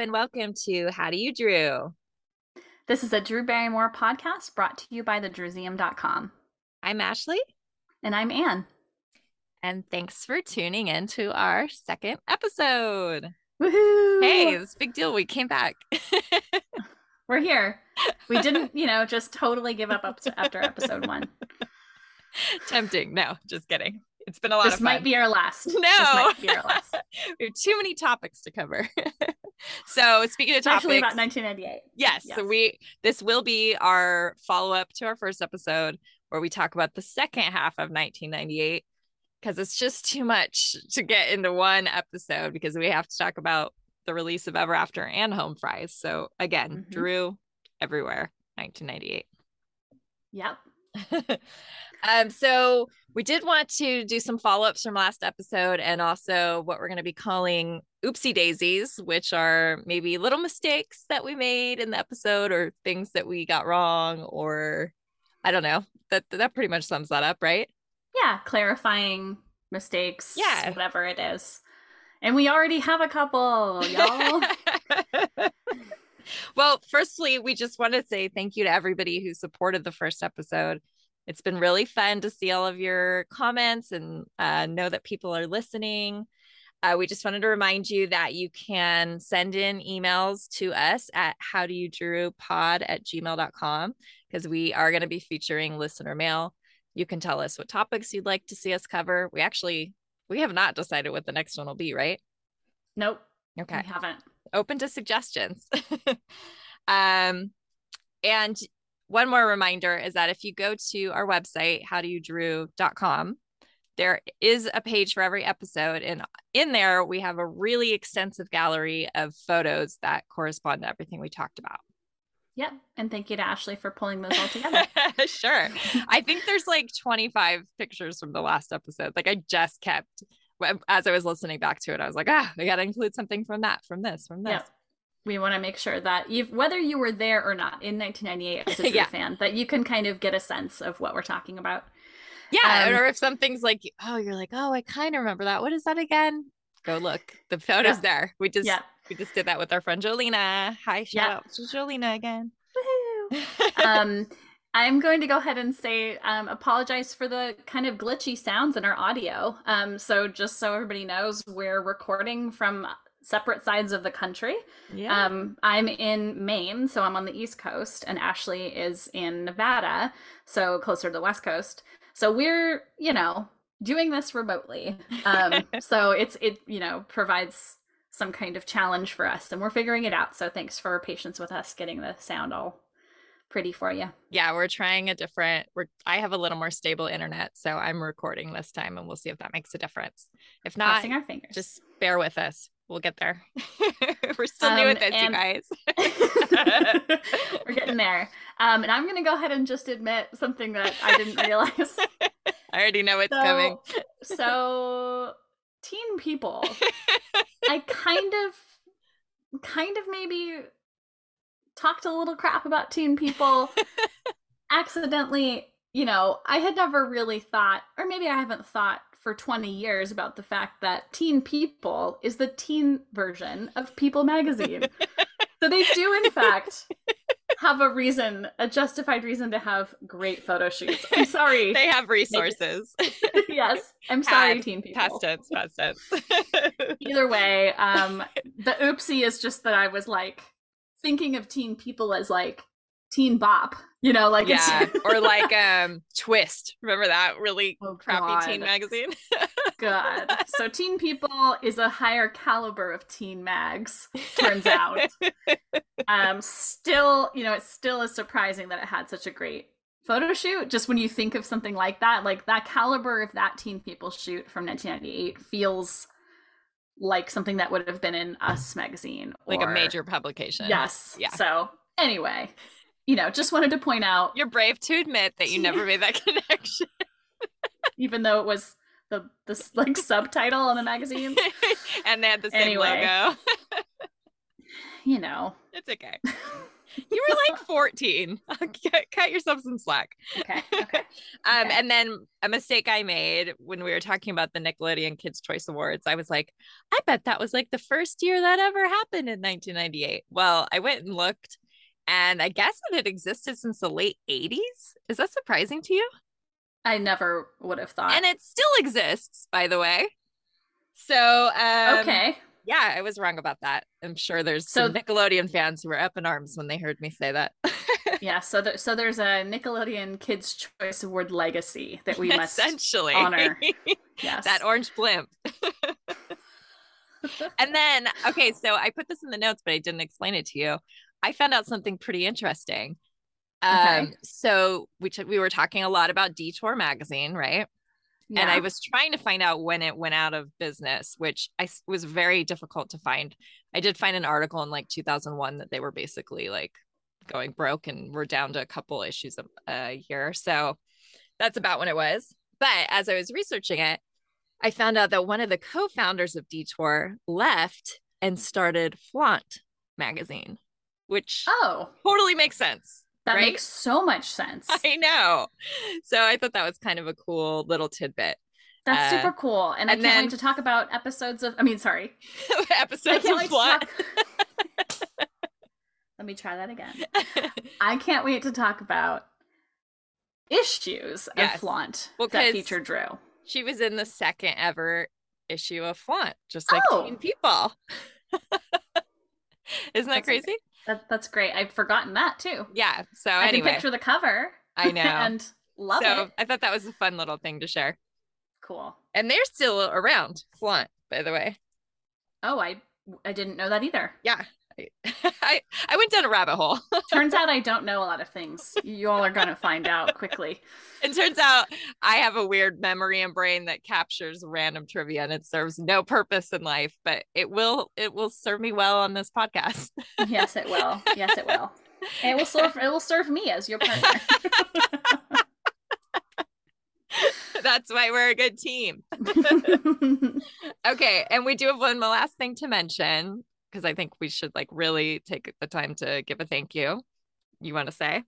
and welcome to How Do You Drew? This is a Drew Barrymore podcast brought to you by thedrewseum.com. I'm Ashley. And I'm Anne. And thanks for tuning in to our second episode. Woohoo! Hey, it's a big deal. We came back. We're here. We didn't, you know, just totally give up after episode one. Tempting. No, just kidding. It's been a lot this of might be our last. No. This might be our last. we have too many topics to cover. so speaking of Especially topics, about 1998. yes, Yes. so we this will be our follow up to our first episode where we talk about the second half of 1998 because it's just too much to get into one episode because we have to talk about the release of Ever After and Home Fries. So again, Mhm. Drew everywhere, 1998. Yep. um, so we did want to do some follow-ups from last episode and also what we're going to be calling oopsie daisies, which are maybe little mistakes that we made in the episode or things that we got wrong or I don't know. That that pretty much sums that up, right? Yeah. Clarifying mistakes. Yeah. Whatever it is. And we already have a couple, y'all. well, firstly, we just want to say thank you to everybody who supported the first episode. It's been really fun to see all of your comments and uh, know that people are listening. Uh, we just wanted to remind you that you can send in emails to us at how do you drew pod at gmail.com because we are going to be featuring listener mail. You can tell us what topics you'd like to see us cover. We actually we have not decided what the next one will be, right? nope. Okay We haven't. open to suggestions. um, and one more reminder is that if you go to our website, howdoyoudrew.com, there is a page for every episode. And in there, we have a really extensive gallery of photos that correspond to everything we talked about. Yep. And thank you to Ashley for pulling those all together. sure. I think there's like 25 pictures from the last episode. Like I just kept, as I was listening back to it, I was like, ah, I got to include something from that, from this, from this. Yep. We want to make sure that you whether you were there or not in 1998 as a Yeah. fan, that you can kind of get a sense of what we're talking about. Yeah, Um, or if something's like, oh, you're like, oh, I kind of remember that. What is that again? Go look. The photo's Yeah. there. We just Yeah. we just did that with our friend Jolina. Hi, shout Yeah. out to Jolina again. Woohoo. um, I'm going to go ahead and say um, apologize for the kind of glitchy sounds in our audio. Um, so just so everybody knows, we're recording from separate sides of the country. yeah. Um, I'm in Maine, so I'm on the East Coast, and Ashley is in Nevada, so closer to the West Coast. So we're, you know, doing this remotely. Um, so it's it, you know, provides some kind of challenge for us, and we're figuring it out. So thanks for patience with us getting the sound all pretty for you. yeah, we're trying a different we're I have a little more stable internet, so I'm recording this time and we'll see if that makes a difference. If not, Crossing our fingers. just bear with us. We'll get there. we're still new Um, at this, you guys. we're getting there. Um, and I'm gonna go ahead and just admit something that I didn't realize. I already know it's coming. So, so teen people. I kind of kind of maybe talked a little crap about teen people accidentally, you know, I had never really thought or maybe I haven't thought for 20 years about the fact that Teen People is the teen version of People magazine. so they do in fact have a reason, a justified reason to have great photo shoots. I'm sorry. they have resources. yes, I'm sorry, Had, teen people. past tense, past tense. Either way, um, the oopsie is just that I was like thinking of teen people as like teen bop, you know, like yeah, it's or like um Twist. Remember that really Oh, crappy teen magazine? god So teen people is a higher caliber of teen mags, turns out. um, still, you know, it still is surprising that it had such a great photo shoot. Just when you think of something like that, like that caliber of that teen people shoot from 1998 feels like something that would have been in Us magazine, like a major publication. Yes. Yeah. So anyway, you know, just wanted to point out, You're brave to admit that you never made that connection. even though it was the this like subtitle on the magazine, and they had the same Anyway. logo. you know, It's okay. You were like 14. cut, cut yourself some slack. Okay. Okay. Um, Okay. and then a mistake I made when we were talking about the Nickelodeon Kids Choice Awards, I was like, I bet that was like the first year that ever happened in 1998. Well, I went and looked, and I guess it had existed since the late 80s. Is that surprising to you? I never would have thought. and it still exists, by the way. So, um, okay. yeah, I was wrong about that. I'm sure there's So- some Nickelodeon fans who were up in arms when they heard me say that. Yeah. So there, so there's a Nickelodeon Kids Choice Award legacy that we must. essentially honor. Yes. that orange blimp. and then, okay, so I put this in the notes, but I didn't explain it to you. I found out something pretty interesting. Um, Okay. so we t- we were talking a lot about Detour magazine, right? Yeah. and I was trying to find out when it went out of business, which I s- was very difficult to find. I did find an article in like 2001 that they were basically like going broke and we're down to a couple issues a, a year. So that's about when it was. But as I was researching it, I found out that one of the co-founders of Detour left and started Flaunt magazine, which Oh, totally makes sense. that right? makes so much sense. I know. So I thought that was kind of a cool little tidbit. That's uh, super cool, and, I and can't then- wait to talk about episodes of. I mean, sorry. I Episodes of Flaunt. talk. Let me try that again. I can't wait to talk about issues Yes. of Flaunt Well, that feature Drew. she was in the second ever issue of Flaunt, just like Oh. People. Isn't that That's crazy? That, that's great. I've forgotten that too. Yeah. So I anyway, can picture the cover. I know. and love so it. I thought that was a fun little thing to share. Cool. And they're still around, Flaunt, by the way. Oh, I I didn't know that either. Yeah. I, I, went down a rabbit hole. Turns out I don't know a lot of things. You all are gonna find out quickly. it turns out I have a weird memory and brain that captures random trivia and it serves no purpose in life, but it will it will serve me well on this podcast. Yes, it will. Yes, it will. And it will serve. It will serve me as your partner. That's why we're a good team. Okay, and we do have one last thing to mention because I think we should like really take the time to give a thank you. You want to say?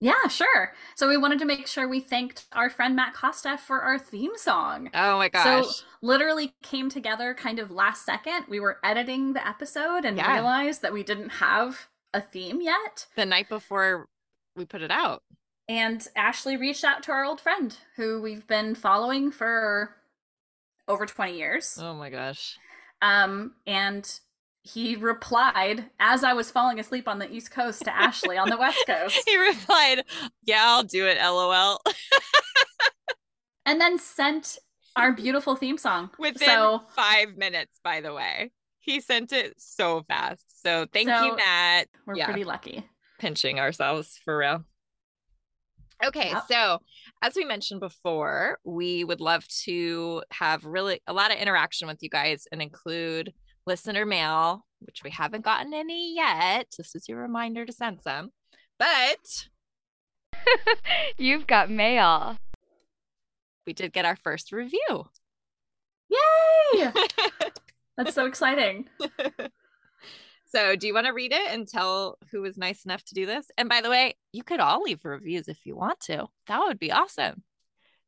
yeah, sure. So we wanted to make sure we thanked our friend Matt Costa for our theme song. Oh my gosh. So literally came together kind of last second. We were editing the episode and Yeah. realized that we didn't have a theme yet. the night before we put it out. And Ashley reached out to our old friend who we've been following for over 20 years. Oh my gosh. Um, and he replied as I was falling asleep on the East Coast to Ashley on the West Coast, He replied, "Yeah, I'll do it." LOL. and then sent our beautiful theme song. Within so five minutes, by the way, he sent it so fast. So thank you, Matt. we're yeah. pretty lucky. pinching ourselves for real. Okay, Yep. so as we mentioned before, we would love to have really a lot of interaction with you guys and include listener mail, which we haven't gotten any yet. This is your reminder to send some. But You've got mail. we did get our first review. Yay! That's so exciting. so, do you want to read it and tell who was nice enough to do this? And by the way, you could all leave reviews if you want to. That would be awesome.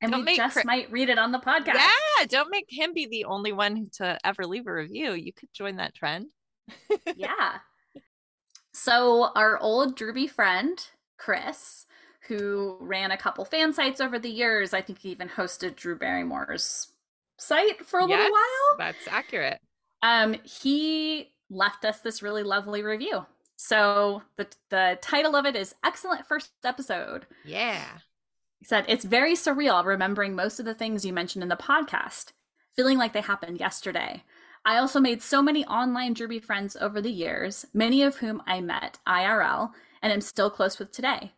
And Don't we just Chri- might read it on the podcast. Yeah, don't make him be the only one to ever leave a review. You could join that trend. yeah. So our old Drewby friend, Chris, who ran a couple fan sites over the years, I think he even hosted Drew Barrymore's site for a little while. That's accurate. Um, he left us this really lovely review. So the the title of it is Excellent First Episode. Yeah. He said, It's very surreal remembering most of the things you mentioned in the podcast, feeling like they happened yesterday. I also made so many online Drewby friends over the years, many of whom I met IRL and am still close with today.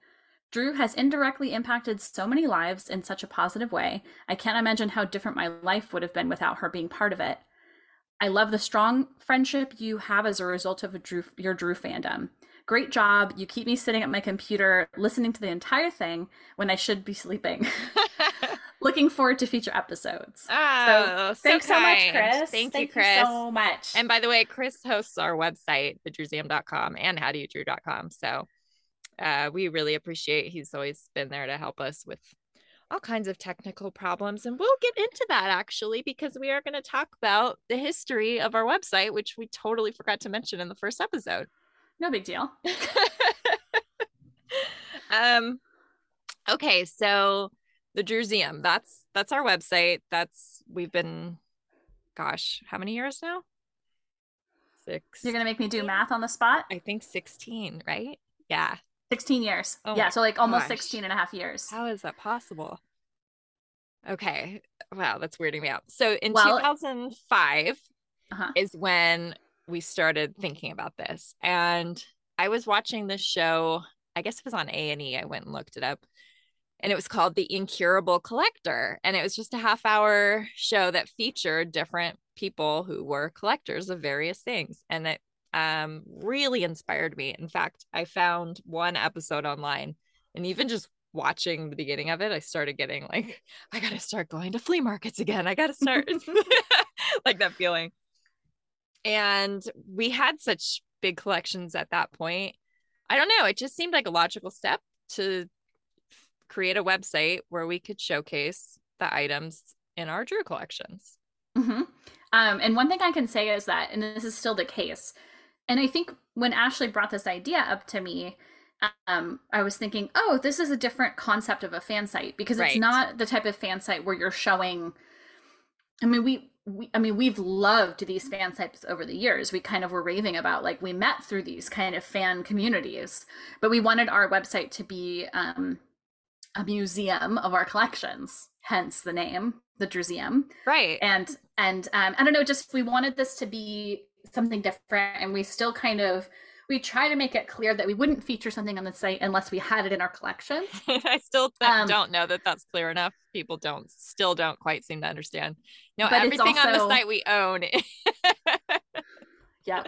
Drew has indirectly impacted so many lives in such a positive way. I can't imagine how different my life would have been without her being part of it. I love the strong friendship you have as a result of Drew, your Drew fandom. Great job. You keep me sitting at my computer listening to the entire thing when I should be sleeping. looking forward to future episodes. Oh, so Thanks so much. Chris. Thank, Thank you, Chris. so much. And by the way, Chris hosts our website, thedrewseum.com and howdoyoudrew.com. So uh, we really appreciate he's always been there to help us with all kinds of technical problems. And we'll get into that actually, because we are going to talk about the history of our website, which we totally forgot to mention in the first episode. No big deal. um okay so the Drewseum that's that's our website that's we've been gosh how many years now six You're gonna make me do math on the spot. i think 16 right yeah 16 years. Oh yeah, so like almost gosh. 16 and a half years. how is that possible okay wow that's weirding me out so in Well- 2005 Uh-huh. is when we started thinking about this. And i was watching this show i guess it was on a&e i went and looked it up and it was called the incurable collector. And it was just a half hour show that featured different people who were collectors of various things. And it um, really inspired me. In fact i found one episode online and even just watching the beginning of it i started getting like i gotta start going to flea markets again. I gotta start like that feeling and we had such big collections at that point i don't know it just seemed like a logical step to create a website where we could showcase the items in our drew collections hmm Um, and one thing I can say is that, and this is still the case, and I think when Ashley brought this idea up to me, um, I was thinking, oh, this is a different concept of a fan site because it's Right. not the type of fan site where you're showing. I mean, we, we, I mean, we've loved these fan sites over the years. We kind of were raving about like we met through these kind of fan communities, but we wanted our website to be um, a museum of our collections. Hence the name, the Drewseum right and and um, I don't know, just we wanted this to be something different, and we still kind of we try to make it clear that we wouldn't feature something on the site unless we had it in our collections. i still th- Um, don't know that that's clear enough people don't still don't quite seem to understand no everything on the site we own Yeah,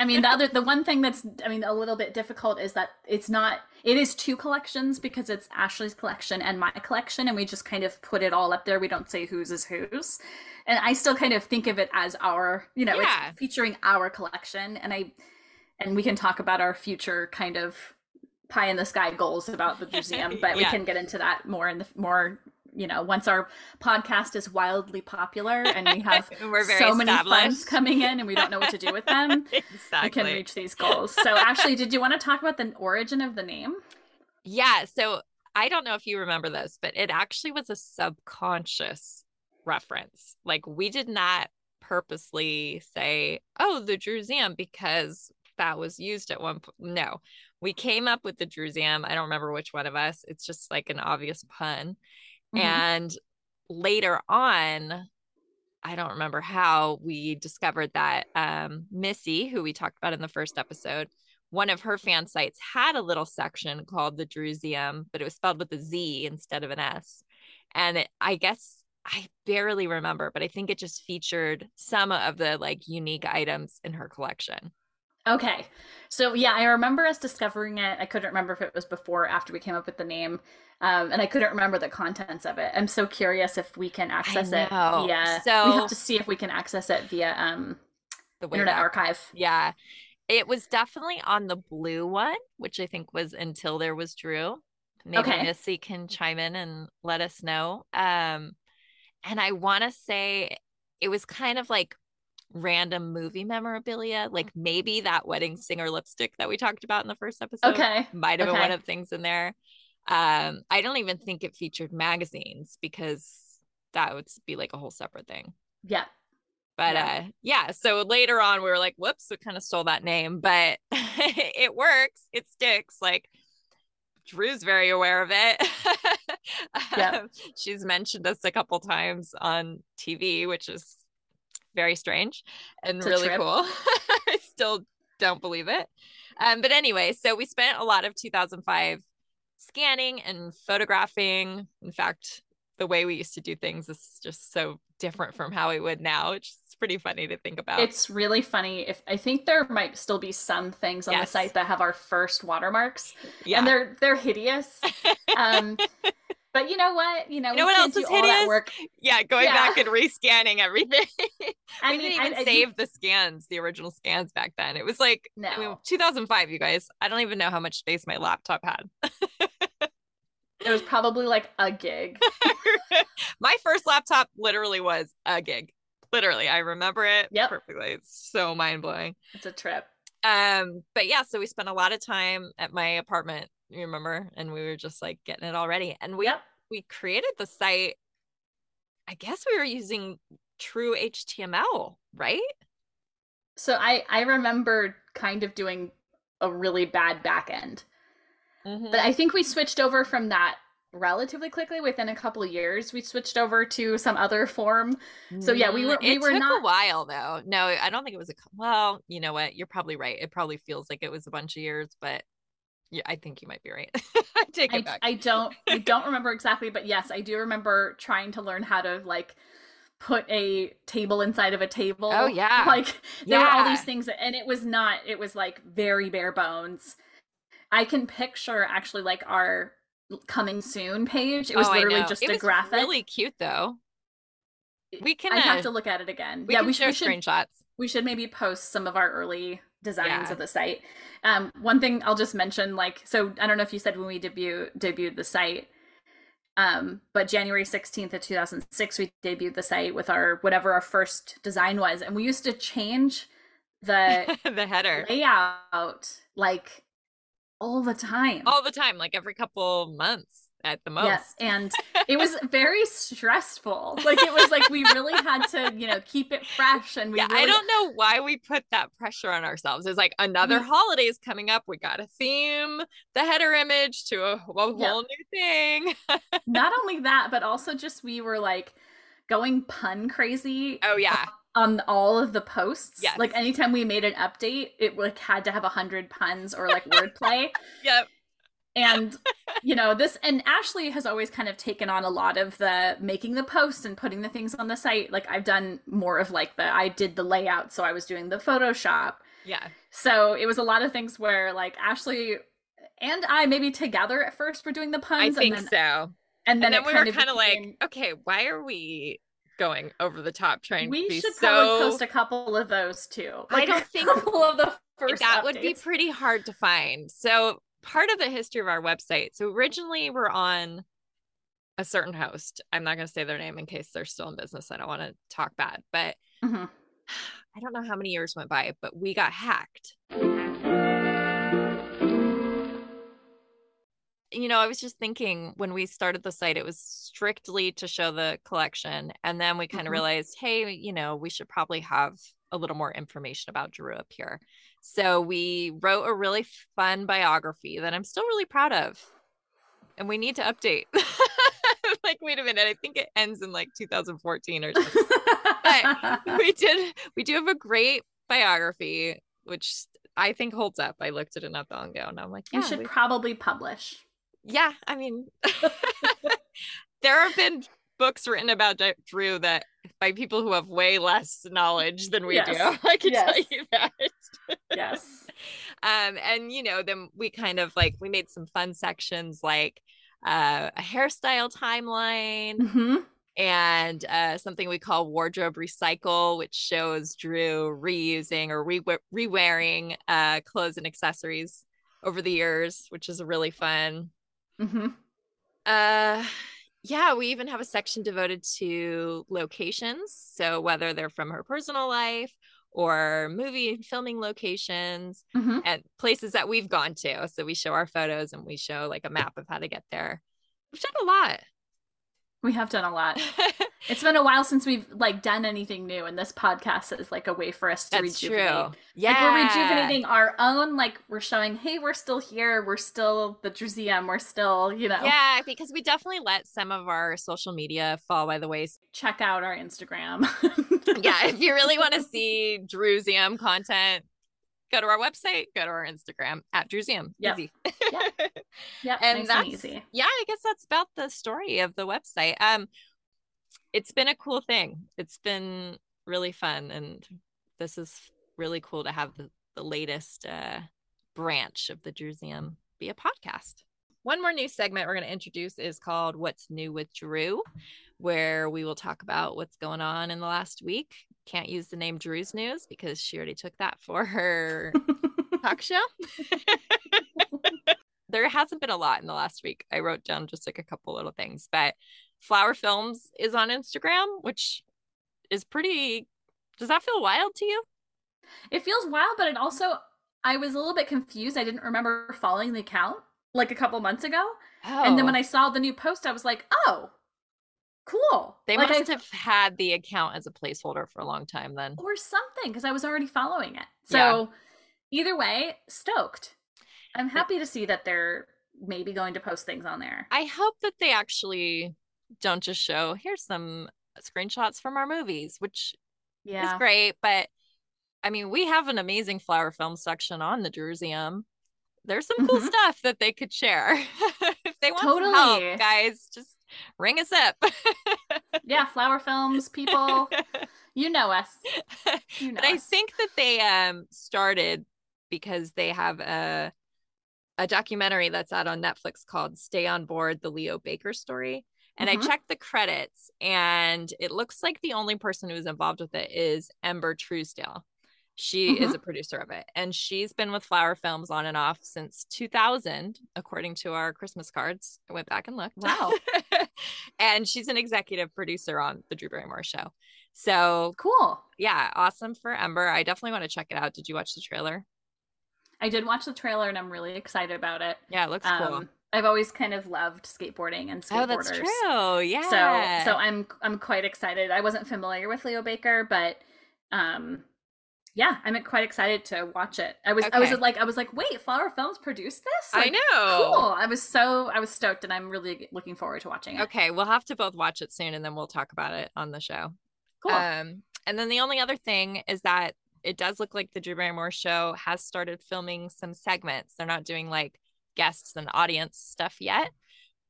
I mean the other the one thing that's I mean a little bit difficult is that it's not it is two collections because it's Ashley's collection and my collection, and we just kind of put it all up there. We don't say whose is whose, and I still kind of think of it as our you know Yeah. it's featuring our collection, and I and we can talk about our future kind of pie in the sky goals about the museum, but we can get into that more in the more you know once our podcast is wildly popular and we have we're very so many funds coming in and we don't know what to do with them exactly we can reach these goals so ashley did you want to talk about the origin of the name Yeah. So I don't know if you remember this, but it actually was a subconscious reference. Like we did not purposely say, oh, the Drewseum, because that was used at one point. No, we came up with the Drewseum. I don't remember which one of us. It's just like an obvious pun. Mhm. And later on, I don't remember how we discovered that um, Missy, who we talked about in the first episode, one of her fan sites had a little section called the Druseum, but it was spelled with a Z instead of an S. And it, I guess I barely remember, but I think it just featured some of the like unique items in her collection. Okay so yeah i remember us discovering it i couldn't remember if it was before or after we came up with the name um, and i couldn't remember the contents of it i'm so curious if we can access it Yeah, so we have to see if we can access it via um, The way internet back. archive Yeah. It was definitely on the blue one, which I think was until there was Drew. Maybe Okay. Missy can chime in and let us know. Um, and I want to say it was kind of like random movie memorabilia, like maybe that wedding singer lipstick that we talked about in the first episode okay might have been one of the things in there. Um, I don't even think it featured magazines because that would be like a whole separate thing. yeah But Yeah. uh yeah, so later on we were like, whoops, we kind of stole that name, but it works, it sticks. Like Drew's very aware of it. Yeah. Um, She's mentioned us a couple times on TV, which is very strange and It's really cool. I still don't believe it. Um, but anyway, so we spent a lot of 2005 scanning and photographing. In fact, the way we used to do things is just so different from how we would now. It's just pretty funny to think about. It's really funny. If I think there might still be some things on Yes. the site that have our first watermarks, yeah. and they're they're hideous. Um, But you know what? You know, You know we what else is hideous? work. Yeah, going Yeah. back and rescanning everything. I we mean, didn't even I- I- save the scans, the original scans back then. It was like I mean, 2005, you guys. I don't even know how much space my laptop had. It was probably like a gig. my first laptop literally was a gig. Literally, I remember it Yep. perfectly. It's so mind blowing. It's a trip. Um, but yeah, so we spent a lot of time at my apartment. You remember, and we were just like getting it all ready. And we Yep. we created the site. I guess we were using true HTML, right? So I I remember kind of doing a really bad back end. Mm-hmm. But I think we switched over from that relatively quickly within a couple of years. We switched over to some other form. So, yeah, we were- we it were took not- a while though. No, I don't think it was a. Well, you know what? You're probably right. It probably feels like it was a bunch of years, but yeah, I think you might be right. I take it I, back. I don't I don't remember exactly, but yes, I do remember trying to learn how to like put a table inside of a table. Oh, yeah. Like there were all these things that, and it was not it was like very bare bones. I can picture actually like our coming soon page. It was Oh, literally just it a was graphic. Really cute though. We can. I have uh, to look at it again. Yeah, we should, we should screenshots. we should maybe post some of our early designs Yeah. of the site. Um, one thing I'll just mention, like, so I don't know if you said when we debut debuted the site, um, but January sixteenth of two thousand six, we debuted the site with our whatever our first design was, and we used to change the the header layout like all the time. all the time, like every couple months at the most. Yes, and it was very stressful. Like it was like we really had to, you know, keep it fresh, and we yeah, really, I don't know why we put that pressure on ourselves. It's like another We- holiday is coming up. We got to theme the header image to a, a whole new thing. not only that, but also just we were like going pun crazy Oh yeah, on all of the posts. Yes. Like anytime we made an update, it like had to have a hundred puns or like wordplay. yep. And you know this and ashley has always kind of taken on a lot of the making the posts and putting the things on the site like i've done more of like the i did the layout so i was doing the photoshop Yeah, so it was a lot of things where like ashley and i maybe together at first were doing the puns I and think then, so. and then And then we kind were kind of like, okay, why are we going over the top trying to we be should so? probably post a couple of those too I don't a think- couple of the first that would be pretty hard to find. So part of the history of our website. So originally we're on a certain host. I'm not going to say their name in case they're still in business. I don't want to talk bad, but Mhm. I don't know how many years went by, but we got hacked. You know, I was just thinking when we started the site, it was strictly to show the collection. And then we kind of Mhm. realized, hey, you know, we should probably have a little more information about Drew up here. So we wrote a really fun biography that I'm still really proud of. And we need to update. like, wait a minute, I think it ends in like 2014 or something. But we did we do have a great biography, which I think holds up. I looked at it not long ago and I'm like, yeah, you should we- probably publish yeah, I mean, there have been books written about Drew that by people who have way less knowledge than we do. I can tell you that. yes um, and you know, then we kind of like we made some fun sections like uh, a hairstyle timeline hmm and uh, something we call wardrobe recycle, which shows Drew reusing or re- re-wearing uh, clothes and accessories over the years, which is really fun. hmm Uh yeah, we even have a section devoted to locations. So whether they're from her personal life or movie and filming locations hmm and places that we've gone to. So we show our photos and we show like a map of how to get there. We've done a lot. We have done a lot. It's been a while since we've like done anything new, and this podcast is like a way for us to That's rejuvenate. true. Yeah. Like we're rejuvenating our own. Like we're showing, hey, we're still here. We're still the museum. We're still, you know. Yeah, because we definitely let some of our social media fall by the wayside. Check out our Instagram. Yeah, if you really want to see Drewseum content, go to our website, go to our Instagram at Drewseum. Yep. Easy. Yep. and nice that's and easy. yeah, I guess that's about the story of the website. Um, it's been a cool thing. It's been really fun, and this is really cool to have the the latest uh branch of the Drewseum be a podcast. one more new segment we're going to introduce is called What's New with Drew, where we will talk about what's going on in the last week. Can't use the name Drew's News because she already took that for her talk show. there hasn't been a lot in the last week. I wrote down just like a couple little things, but Flower Films is on Instagram, which is pretty. Does that feel wild to you? It feels wild, but it also, I was a little bit confused. I didn't remember following the account like a couple months ago. Oh. And then when oh. I saw the new post, I was like, oh, cool. They like must I, have had the account as a placeholder for a long time then. or something because I was already following it. So Yeah. either way, stoked. I'm happy to see that they're maybe going to post things on there. I hope that they actually don't just show here's some screenshots from our movies, which yeah. is great, but I mean, we have an amazing flower film section on the Drewseum. There's some cool Mhm. stuff that they could share. if they want some help, Totally. guys, just ring us up. Yeah, flower films, people. You know us. You know but I think that they um started because they have a a documentary that's out on Netflix called Stay on Board the Leo Baker story. And Mhm. I checked the credits and it looks like the only person who's involved with it is Ember Truesdale. She is Mm-hmm. a producer of it and she's been with Flower Films on and off since 2000 according to our Christmas cards. I went back and looked. Wow. and she's an executive producer on the Drew Barrymore show. So Cool. yeah, awesome for Ember. I definitely want to check it out. Did you watch the trailer? I did watch the trailer and I'm really excited about it. Yeah, it looks cool. Um, I've always kind of loved skateboarding and skateboarders. Oh, that's true. Yeah. So so I'm I'm quite excited. I wasn't familiar with Leo Baker, but um yeah, I'm quite excited to watch it. I was I was like I was like, wait, Flower Films produced this? I know. Cool. I was so I was stoked and I'm really looking forward to watching it. Okay, we'll have to both watch it soon and then we'll talk about it on the show. Cool. Um, and then the only other thing is that it does look like the Drew Barrymore show has started filming some segments. They're not doing like guests and audience stuff yet,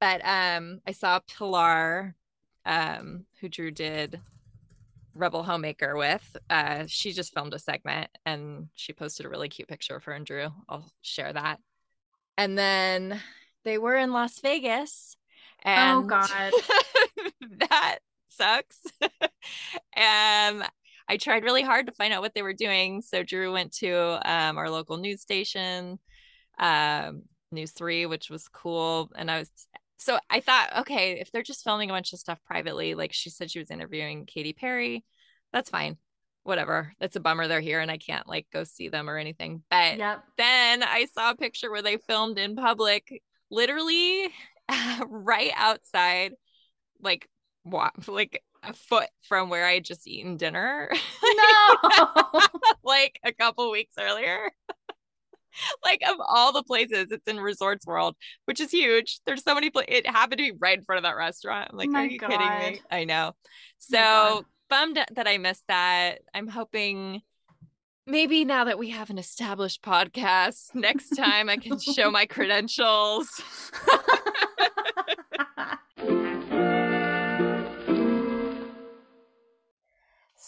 but um, I saw Pilar, um, who Drew did Rebel Homemaker with. Uh, she just filmed a segment and she posted a really cute picture of her and Drew. I'll share that. And then they were in Las Vegas. And Oh, God. that sucks. um, I tried really hard to find out what they were doing. So Drew went to um, our local news station, um, News 3, which was cool. And I was so I thought, okay, if they're just filming a bunch of stuff privately, like she said she was interviewing Katy Perry, that's fine. Whatever. That's a bummer they're here and I can't like go see them or anything. But yep. then I saw a picture where they filmed in public, literally right outside, like wa- like a foot from where I had just eaten dinner, No. like a couple weeks earlier. like of all the places, it's in Resorts World, which is huge. There's so many. Pla- it happened to be right in front of that restaurant. I'm like, My are you kidding me? I know. So bummed that I missed that. I'm hoping maybe now that we have an established podcast, next time I can show my credentials.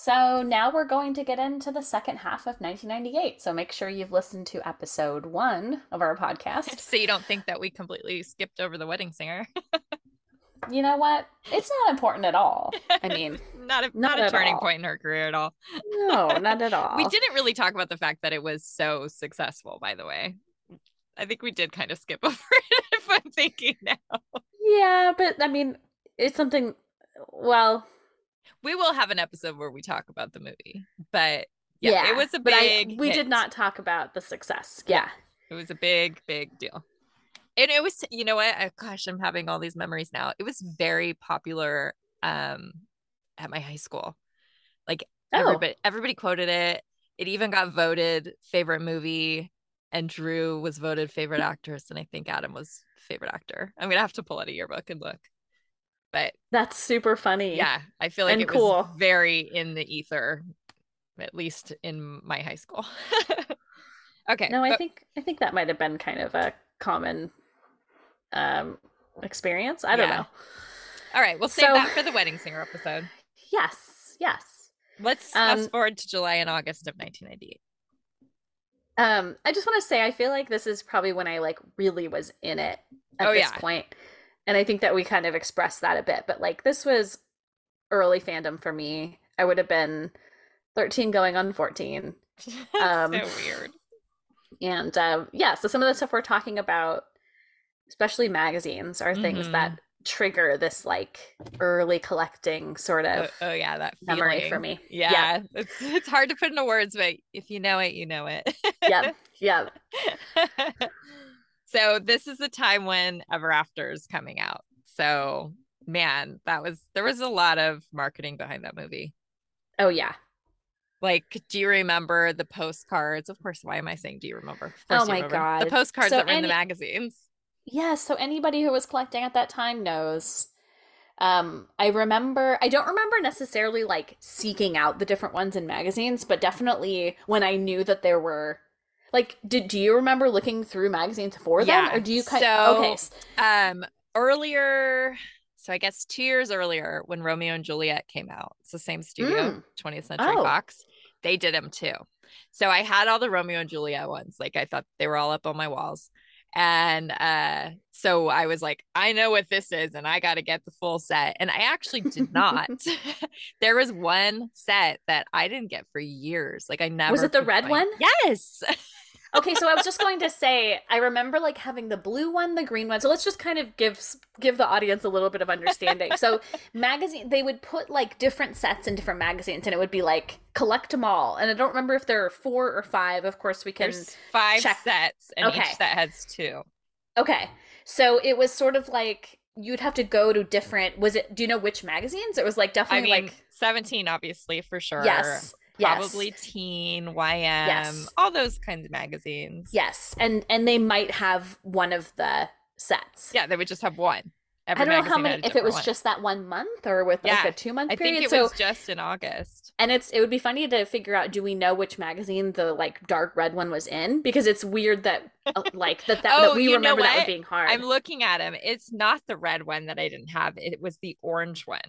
So now we're going to get into the second half of 1998. So make sure you've listened to episode one of our podcast. so you don't think that we completely skipped over the wedding singer. You know what? It's not important at all. I mean, not a Not not, a turning all. point in her career at all. no, not at all. We didn't really talk about the fact that it was so successful, by the way. I think we did kind of skip over it if I'm thinking now. Yeah, but I mean, it's something. Well, We will have an episode where we talk about the movie. But yeah, yeah, it was a but I- big we hit. did not talk about the success. Yeah. It was a big, big deal. And it was, you know what? I, gosh, I'm having all these memories now. It was very popular um at my high school. Like Oh, everybody everybody quoted it. It even got voted favorite movie and Drew was voted favorite actress and I think Adam was favorite actor. I'm going to have to pull out a yearbook and look. But that's super funny. yeah, I feel like And it cool. was very in the ether at least in my high school. okay. No, I but- think I think that might have been kind of a common um experience. I don't Yeah. know. All right, we'll save So- that for the wedding singer episode. Yes. Yes. Let's Um, fast forward to July and August of 1998. Um, I just want to say I feel like this is probably when I like really was in it at Oh, this yeah. point. And I think that we kind of expressed that a bit, but like this was early fandom for me. I would have been 13 going on 14. Um, so weird. And um, yeah, so some of the stuff we're talking about, especially magazines, are things Mhm. that trigger this like early collecting sort Oh, of oh, yeah, that memory feeling. for me. Yeah, it's it's hard to put into words, but if you know it, you know it. Yeah. Yeah. so this is the time when Ever After is coming out. So man, that was there was a lot of marketing behind that movie. Oh yeah. Like, do you remember the postcards? Of course. Why am I saying do you remember? Oh my remember. God. The postcards So that were in the magazines. Yeah, so anybody who was collecting at that time knows. Um, I remember, I don't remember necessarily like seeking out the different ones in magazines, but definitely when I knew that there were, like, did do you remember looking through magazines for them, Yeah, or do you kind? so- okay, Um, earlier, so I guess two years earlier, when Romeo and Juliet came out, it's the same studio, Mm. 20th Century Oh. Fox. They did them too. So I had all the Romeo and Juliet ones. Like I thought they were all up on my walls. And uh so I was like, I know what this is, and I gotta get the full set. And I actually did not. there was one set that I didn't get for years. Like I never was it the red one? Yes. okay, so I was just going to say, I remember like having the blue one, the green one. So let's just kind of give give the audience a little bit of understanding. So magazine, they would put like different sets in different magazines, and it would be like collect them all. And I don't remember if there are four or five. Of course, we can. There's five check- sets, and Okay. each set has two. Okay, so it was sort of like you'd have to go to different. Was it? Do you know which magazines? It was like I definitely mean, like 17, obviously, for sure. yes, yes. Probably teen, YM, Yes. all those kinds of magazines. Yes, and and they might have one of the sets. Yeah, they would just have one. Every I don't know how many. If it was one. just that one month or with like a two month I think it so was just in August. and it's it would be funny to figure out. Do we know which magazine the like dark red one was in? Because it's weird that uh, like that that, Oh, that we remember that being hard. I'm looking at him. It's not the red one that I didn't have. It was the orange one.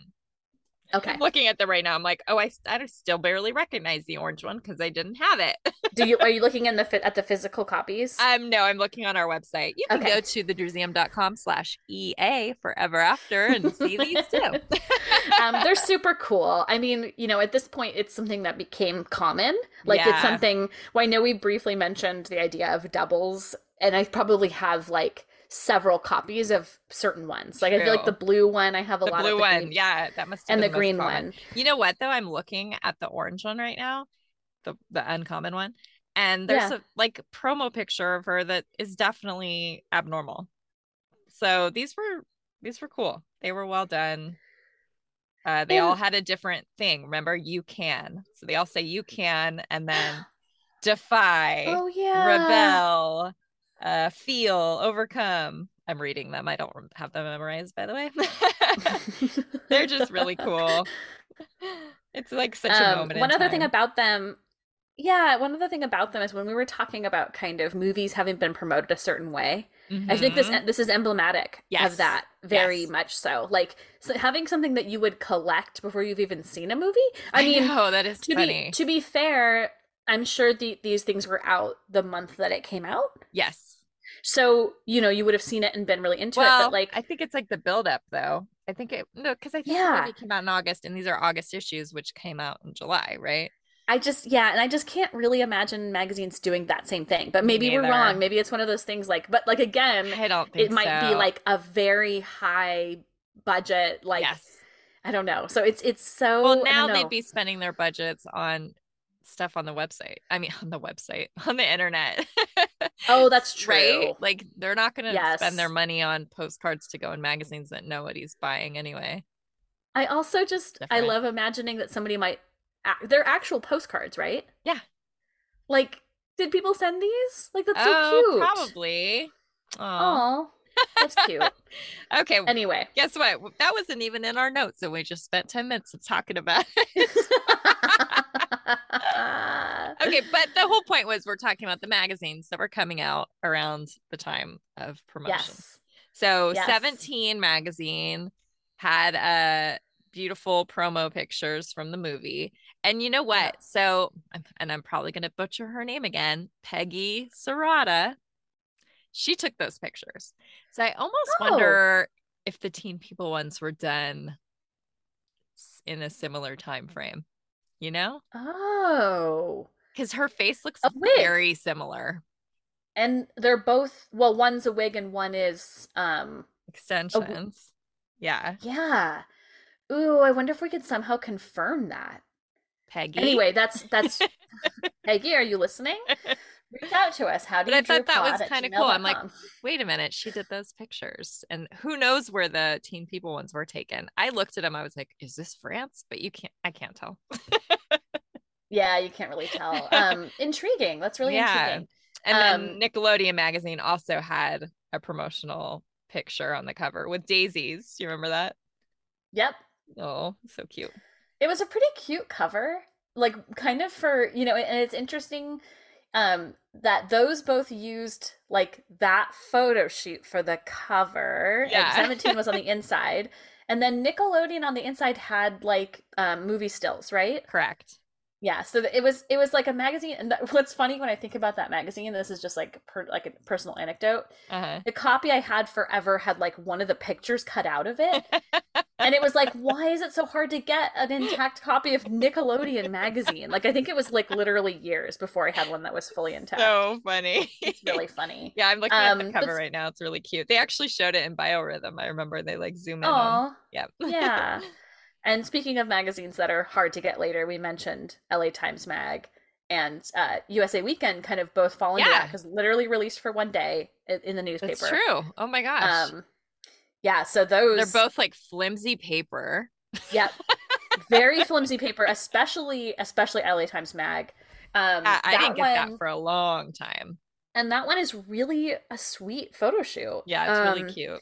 Okay. I'm looking at them right now. I'm like, oh, I, I still barely recognize the orange one because I didn't have it. Do you are you looking in the at the physical copies? Um, no, I'm looking on our website. You can Okay. go to thedrewseum.com slash EA forever after and see these too. um, they're super cool. I mean, you know, at this point, it's something that became common. Like it's something. Well, I know we briefly mentioned the idea of doubles, and I probably have like several copies of certain ones. Like I feel like the blue one, I have a the lot blue of the one, green- yeah, that must and been the green one. You know what though? I'm looking at the orange one right now, the the uncommon one, and there's Yeah. a like promo picture of her that is definitely abnormal. So these were these were cool. They were well done. Uh, they all had a different thing. Remember, you can. So they all say you can, and then defy, Oh yeah. rebel, uh, feel, overcome. I'm reading them. I don't have them memorized, by the way. They're just really cool. It's like such a Um, moment. in one other thing about them, yeah, one other thing about them is when we were talking about kind of movies having been promoted a certain way. I think this Mhm. this is emblematic Yes. of that very Yes. much so. Like so having something that you would collect before you've even seen a movie. I mean, know that is to funny. be to be fair, I'm sure the, these things were out the month that it came out. yes. So you know you would have seen it and been really into Well, it. But like, I think it's like the build-up, though. I think it no, because I think Yeah. movie came out in August, and these are August issues, which came out in July, right? I just yeah, and I just can't really imagine magazines doing that same thing. But maybe we're wrong. Maybe it's one of those things like. But like again, I don't think it might be like a very high budget. Like yes. I don't know. So it's it's so. Well, now they'd be spending their budgets on stuff on the website. I mean, on the website, on the internet. Oh, that's true. Right? Like they're not going to Yes. spend their money on postcards to go in magazines that nobody's buying anyway. I also just I love imagining that somebody might they're actual postcards, right? Yeah. Like, did people send these? Like that's oh, so cute. probably. Oh, that's cute. Okay. anyway. Guess what? That wasn't even in our notes, and we just spent 10 minutes talking about it. okay, but the whole point was we're talking about the magazines that were coming out around the time of promotion. yes. So Yes. 17 magazine had uh beautiful promo pictures from the movie. And you know what? Yeah. So, and I'm probably going to butcher her name again, Peggy Sirota. She took those pictures. So I almost Oh. wonder if the Teen People ones were done in a similar time frame, you know? Oh. Because her face looks very similar. And they're both well, one's a wig and one is um Extensions. yeah. yeah. Ooh, I wonder if we could somehow confirm that. Peggy. Anyway, that's that's Peggy, are you listening? Reach out to us. How do But you I thought that was at kinda cool. I'm like, wait a minute, she did those pictures. And who knows where the teen people ones were taken. I looked at them, I was like, is this France? But you can't I can't tell. Yeah, you can't really tell. Um intriguing. That's really Yeah. intriguing. And Um, then Nickelodeon magazine also had a promotional picture on the cover with daisies. Do you remember that? Yep. Oh, so cute. It was a pretty cute cover. Like kind of for, you know, and it's interesting um that those both used like that photo shoot for the cover. and Yeah. 17 was on the inside. And then Nickelodeon on the inside had like um movie stills, right? Correct. Yeah, so it was it was like a magazine, and that, what's funny when I think about that magazine, this is just like per, like a personal anecdote. Uh-huh. The copy I had forever had like one of the pictures cut out of it, and it was like, why is it so hard to get an intact copy of Nickelodeon magazine? Like I think it was like literally years before I had one that was fully intact. so funny. it's really funny. yeah, I'm looking at the Um, cover right now. It's really cute. They actually showed it in Biorhythm. I remember they like zoom in on. Aw, Yep. yeah. And speaking of magazines that are hard to get later, we mentioned LA Times Mag and uh, USA Weekend kind of both fall into that because literally released for one day in the newspaper. That's true. Oh my gosh. Um, yeah, so those They're both like flimsy paper. yep, very flimsy paper, especially especially LA Times Mag. Um, I, I didn't get one, that for a long time. and that one is really a sweet photo shoot. Yeah, it's really Um, cute.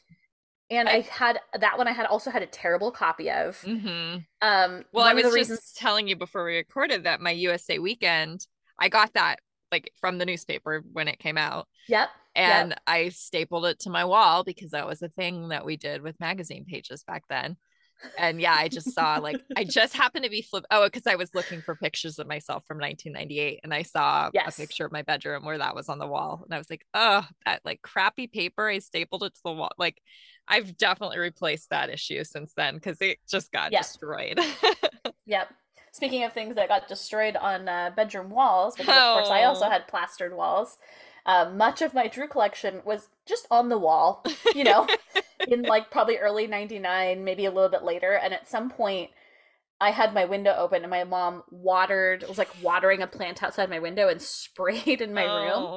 And I- I, had that one. I had also had a terrible copy of. hmm Um, Well, I was just reasons. telling you before we recorded that my USA weekend, I got that like from the newspaper when it came out. Yep. And I stapled it to my wall because that was a thing that we did with magazine pages back then. And yeah, I just saw like I just happened to be flip. Oh, because I was looking for pictures of myself from 1998, and I saw Yes. a picture of my bedroom where that was on the wall, and I was like, oh, that like crappy paper. I stapled it to the wall. Like, I've definitely replaced that issue since then because it just got destroyed. Yep. Speaking of things that got destroyed on uh, bedroom walls, because of course I also Oh. had plastered walls. Uh, much of my Drew collection was just on the wall, you know, in like probably early '99, maybe a little bit later. And at some point, I had my window open, and my mom watered, was like watering a plant outside my window and sprayed in my room.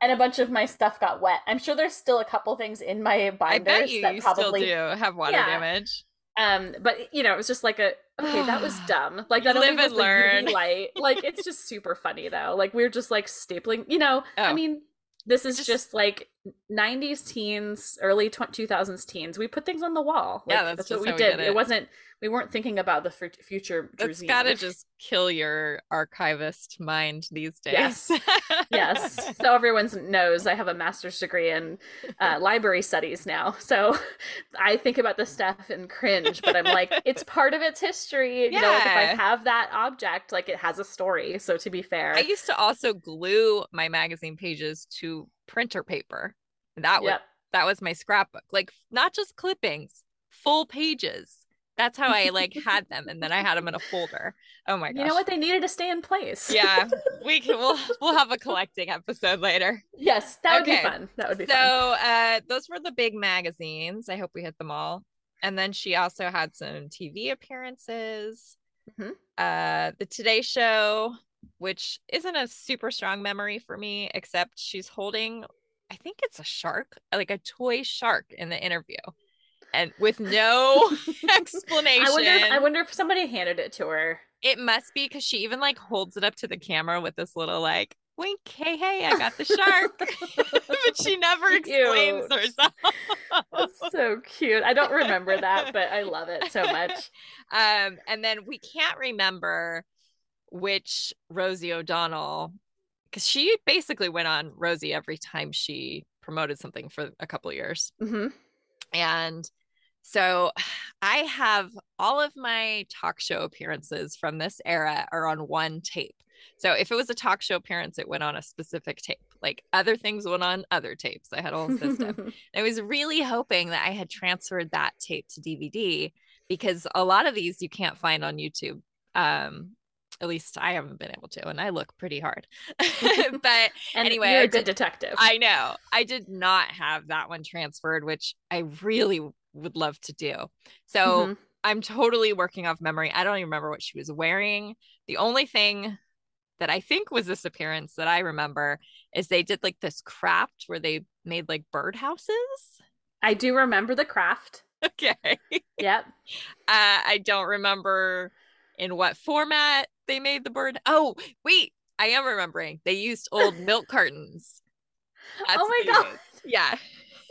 And a bunch of my stuff got wet. I'm sure there's still a couple things in my I binders bet you, that you probably still do have water Yeah. damage. um, but you know, it was just like a okay, that was dumb. Like only live was and learn. light, like it's just super funny though. Like we're just like stapling. You know, I Oh. mean, this is Just- just, like '90s teens, early 2000s teens. We put things on the wall. Like, Yeah, that's what we we did. did it. wasn't. We weren't thinking about the fu- future. That's Druzy gotta just kill your archivist mind these days. Yes. yes. So everyone knows I have a master's degree in uh, library studies now. So I think about this stuff and cringe, but I'm like, it's part of its history. You know, like if I have that object, like it has a story. So to be fair, I used to also glue my magazine pages to printer paper. That was yep. that was my scrapbook. Like not just clippings, full pages. That's how I like had them, and then I had them in a folder. Oh my gosh! You know what? They needed to stay in place. yeah, we can. We'll we'll have a collecting episode later. yes, that would Okay. be fun. That would be So fun. uh, those were the big magazines. I hope we hit them all. And then she also had some TV appearances. Mhm. Uh, the Today Show, which isn't a super strong memory for me, except she's holding, I think it's a shark, like a toy shark in the interview, and with no explanation. I wonder. If, I wonder if somebody handed it to her. It must be because she even like holds it up to the camera with this little like wink, hey, hey, I got the shark. but she never explains Cute. herself. That's so cute. I don't remember that, but I love it so much. Um, and then we can't remember which Rosie O'Donnell, because she basically went on Rosie every time she promoted something for a couple years. hmm And so I have all of my talk show appearances from this era are on one tape. So if it was a talk show appearance, it went on a specific tape. Like other things went on other tapes. I had a whole system. I was really hoping that I had transferred that tape to DVD because a lot of these you can't find on YouTube. Um, at least I haven't been able to, and I look pretty hard. but and anyway, you're I a good did- detective. I know I did not have that one transferred, which I really would love to do. So Mhm. I'm totally working off memory. I don't even remember what she was wearing. The only thing that I think was this appearance that I remember is they did like this craft where they made like birdhouses. I do remember the craft. Okay. Uh, Yep. I don't remember in what format they made the bird. Oh, wait. I am remembering. They used old milk cartons. That's oh my god. Yeah.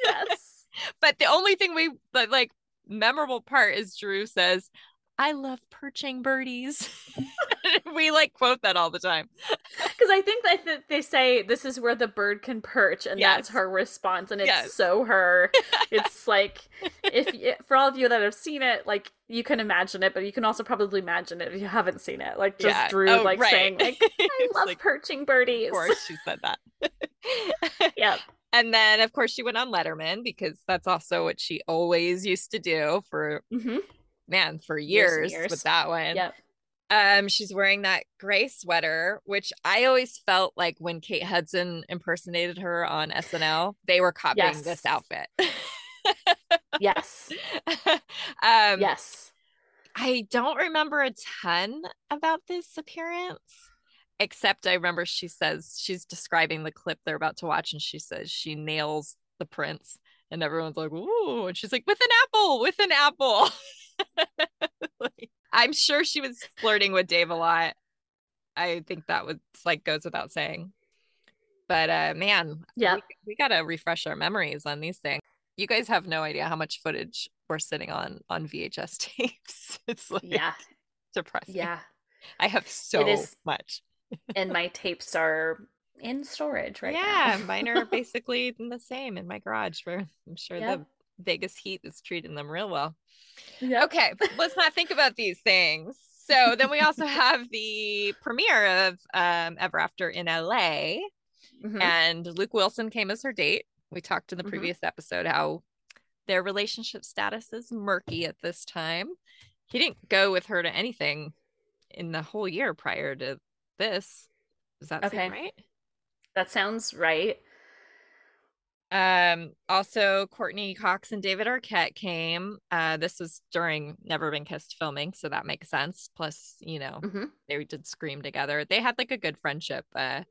Yes. But the only thing we the like memorable part is Drew says, I love perching birdies. we like quote that all the time. Because I think that th- they say this is where the bird can perch, and that's her response, and it's Yes. so her. It's like if for all of you that have seen it, like you can imagine it, but you can also probably imagine it if you haven't seen it. Like just Yeah. Drew Oh, like right. saying like I love like, perching birdies. Of course, she said that. Yep. And then, of course, she went on Letterman because that's also what she always used to do for hmm man for Years years, years. with that one. Yep. Um, she's wearing that gray sweater, which I always felt like when Kate Hudson impersonated her on SNL, they were copying Yes. this outfit. Yes. um, yes. I don't remember a ton about this appearance, except I remember she says she's describing the clip they're about to watch, and she says she nails the prince, and everyone's like, "Ooh!" And she's like, "With an apple, with an apple." Like, I'm sure she was flirting with Dave a lot. I think that was like goes without saying. But uh, man, Yeah. we, we gotta refresh our memories on these things. You guys have no idea how much footage we're sitting on on VHS tapes. It's like Yeah. depressing. Yeah. I have so much. And my tapes are in storage right yeah, now. mine are basically the same in my garage where I'm sure Yep. the Vegas heat is treating them real well. Okay, let's not think about these things. So then we also have the premiere of um, Ever After in LA, Mhm. and Luke Wilson came as her date. We talked in the Mhm. previous episode how their relationship status is murky at this time. He didn't go with her to anything in the whole year prior to this. Does that Okay. seem right? That sounds right. Um, also Courteney Cox and David Arquette came. Uh, this was during Never Been Kissed filming, so that makes sense. Plus, you know, hmm they did scream together. They had like a good friendship. Uh,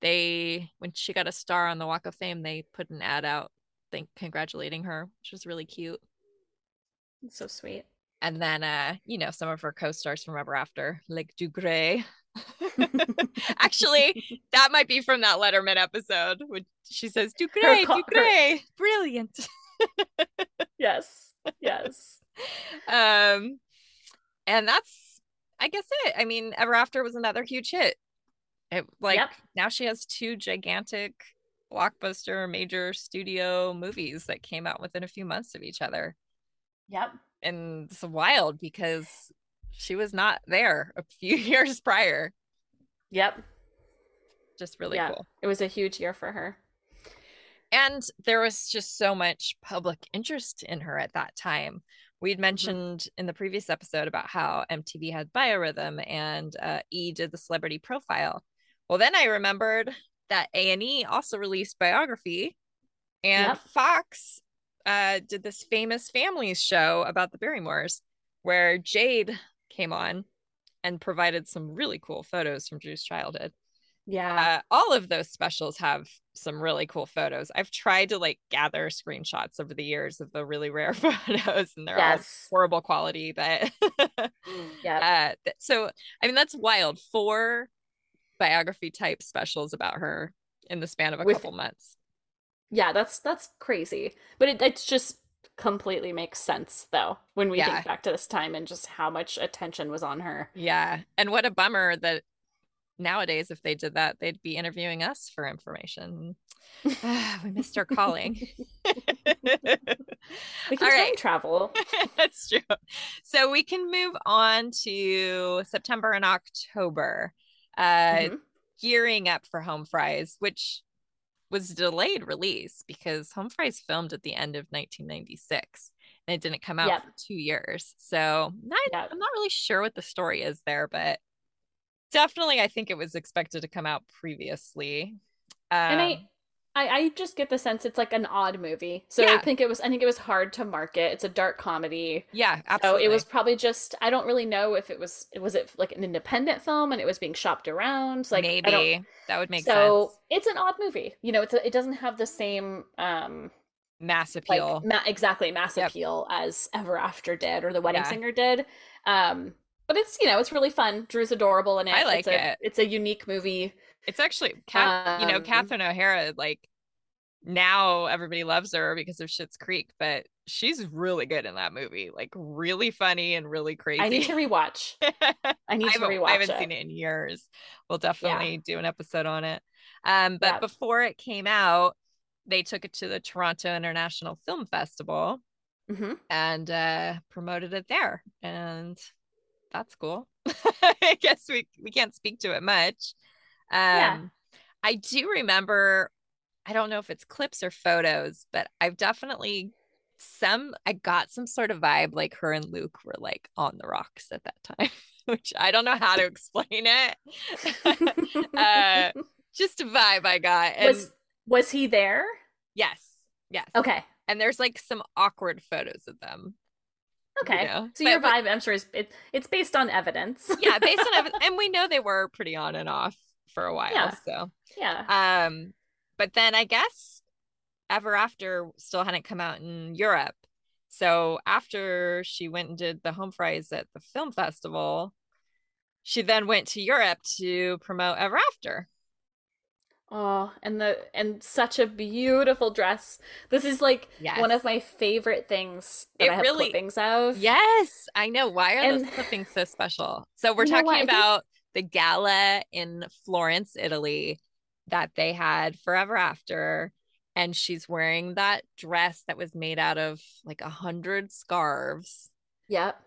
they when she got a star on the Walk of Fame, they put an ad out, think congratulating her, which was really cute. So sweet. And then, uh, you know, some of her co-stars from Ever After, like Dougray. Actually, that might be from that Letterman episode when she says Dougray, co- her- Dougray, brilliant. yes. Yes. um and that's i guess it i mean ever after was another huge hit it like Yep. now she has two gigantic blockbuster major studio movies that came out within a few months of each other Yep. and it's wild because she was not there a few years prior Yep. just really Yeah. cool It was a huge year for her. and there was just so much public interest in her at that time we'd mentioned in the previous episode about how mtv had biorhythm and uh, e did the celebrity profile well then i remembered that a&e also released biography and Yep. fox uh, did this famous families show about the barrymores where jaid came on and provided some really cool photos from drew's childhood Yeah. uh, all of those specials have some really cool photos. I've tried to like gather screenshots over the years of the really rare photos, and they're all horrible quality. But Yeah. uh, so I mean that's wild. Four biography type specials about her in the span of a With- couple months. Yeah. That's that's crazy, but it it's just completely makes sense though when we Yeah. think back to this time and just how much attention was on her. Yeah, and what a bummer that nowadays, if they did that, they'd be interviewing us for information. Ah, we missed our calling. We can All time travel. That's true. So we can move on to September and October, uh, Mhm. gearing up for Home Fries, which was delayed release because Home Fries filmed at the end of 1996 and it didn't come out Yep. for two years. So not, Yep. I'm not really sure what the story is there, but definitely I think it was expected to come out previously. and I, Um, I, I just get the sense it's like an odd movie. So I think it was. I think it was hard to market. It's a dark comedy. yeah, absolutely. So it was probably just. I don't really know if it was. Was it like an independent film and it was being shopped around? Like maybe that would make so sense. So it's an odd movie. You know, it's a, it doesn't have the same um Mass appeal. like ma- exactly mass Yep. appeal as Ever After did or The Wedding Yeah. Singer did. Um, but it's you know it's really fun. Drew's adorable in it. I like it's a, it. It's a unique movie. It's actually, Kath, you know, Um, Catherine O'Hara, like now everybody loves her because of Schitt's Creek, but she's really good in that movie. Like really funny and really crazy. I need to rewatch. I need I to rewatch I haven't it. seen it in years. We'll definitely do an episode on it. Um, but Yeah. before it came out, they took it to the Toronto International Film Festival hmm and uh, promoted it there, and that's cool. I guess we we can't speak to it much. Um, Yeah. I do remember. I don't know if it's clips or photos, but I've definitely some. I got some sort of vibe like her and Luke were like on the rocks at that time, which I don't know how to explain it. uh, just a vibe I got, and was was he there? yes, yes, Okay. and there's like some awkward photos of them. you Okay. know, So your but- vibe, I'm sure, is it, it's based on evidence. yeah, based on evidence, and we know they were pretty on and off for a while. Yeah. So, yeah. um, but then I guess Ever After still hadn't come out in Europe. So after she went and did the home fries at the film festival, she then went to Europe to promote Ever After. Oh, and the and such a beautiful dress. This is like one of my favorite things that It I have really- clippings of. Yes, I know. Why are those clippings so special? So we're talking what? I think- about the gala in Florence, Italy that they had forever after. And she's wearing that dress that was made out of like a hundred scarves. Yep.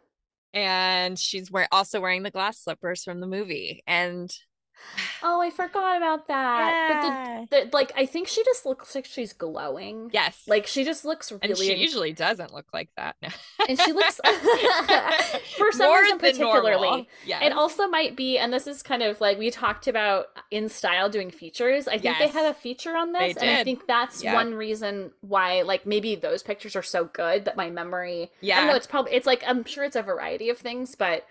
And she's wearing also wearing the glass slippers from the movie. And Oh, I forgot about that. But the, the like I think she just looks like she's glowing. yes, Like she just looks really and she usually doesn't look like that. and she looks for some More reason particularly. Yes. It also might be, and this is kind of like we talked about in style doing features. I think they had a feature on this, and I think that's Yeah. one reason why, like, maybe those pictures are so good that my memory. I Yeah. don't know. It's probably it's like I'm sure it's a variety of things, but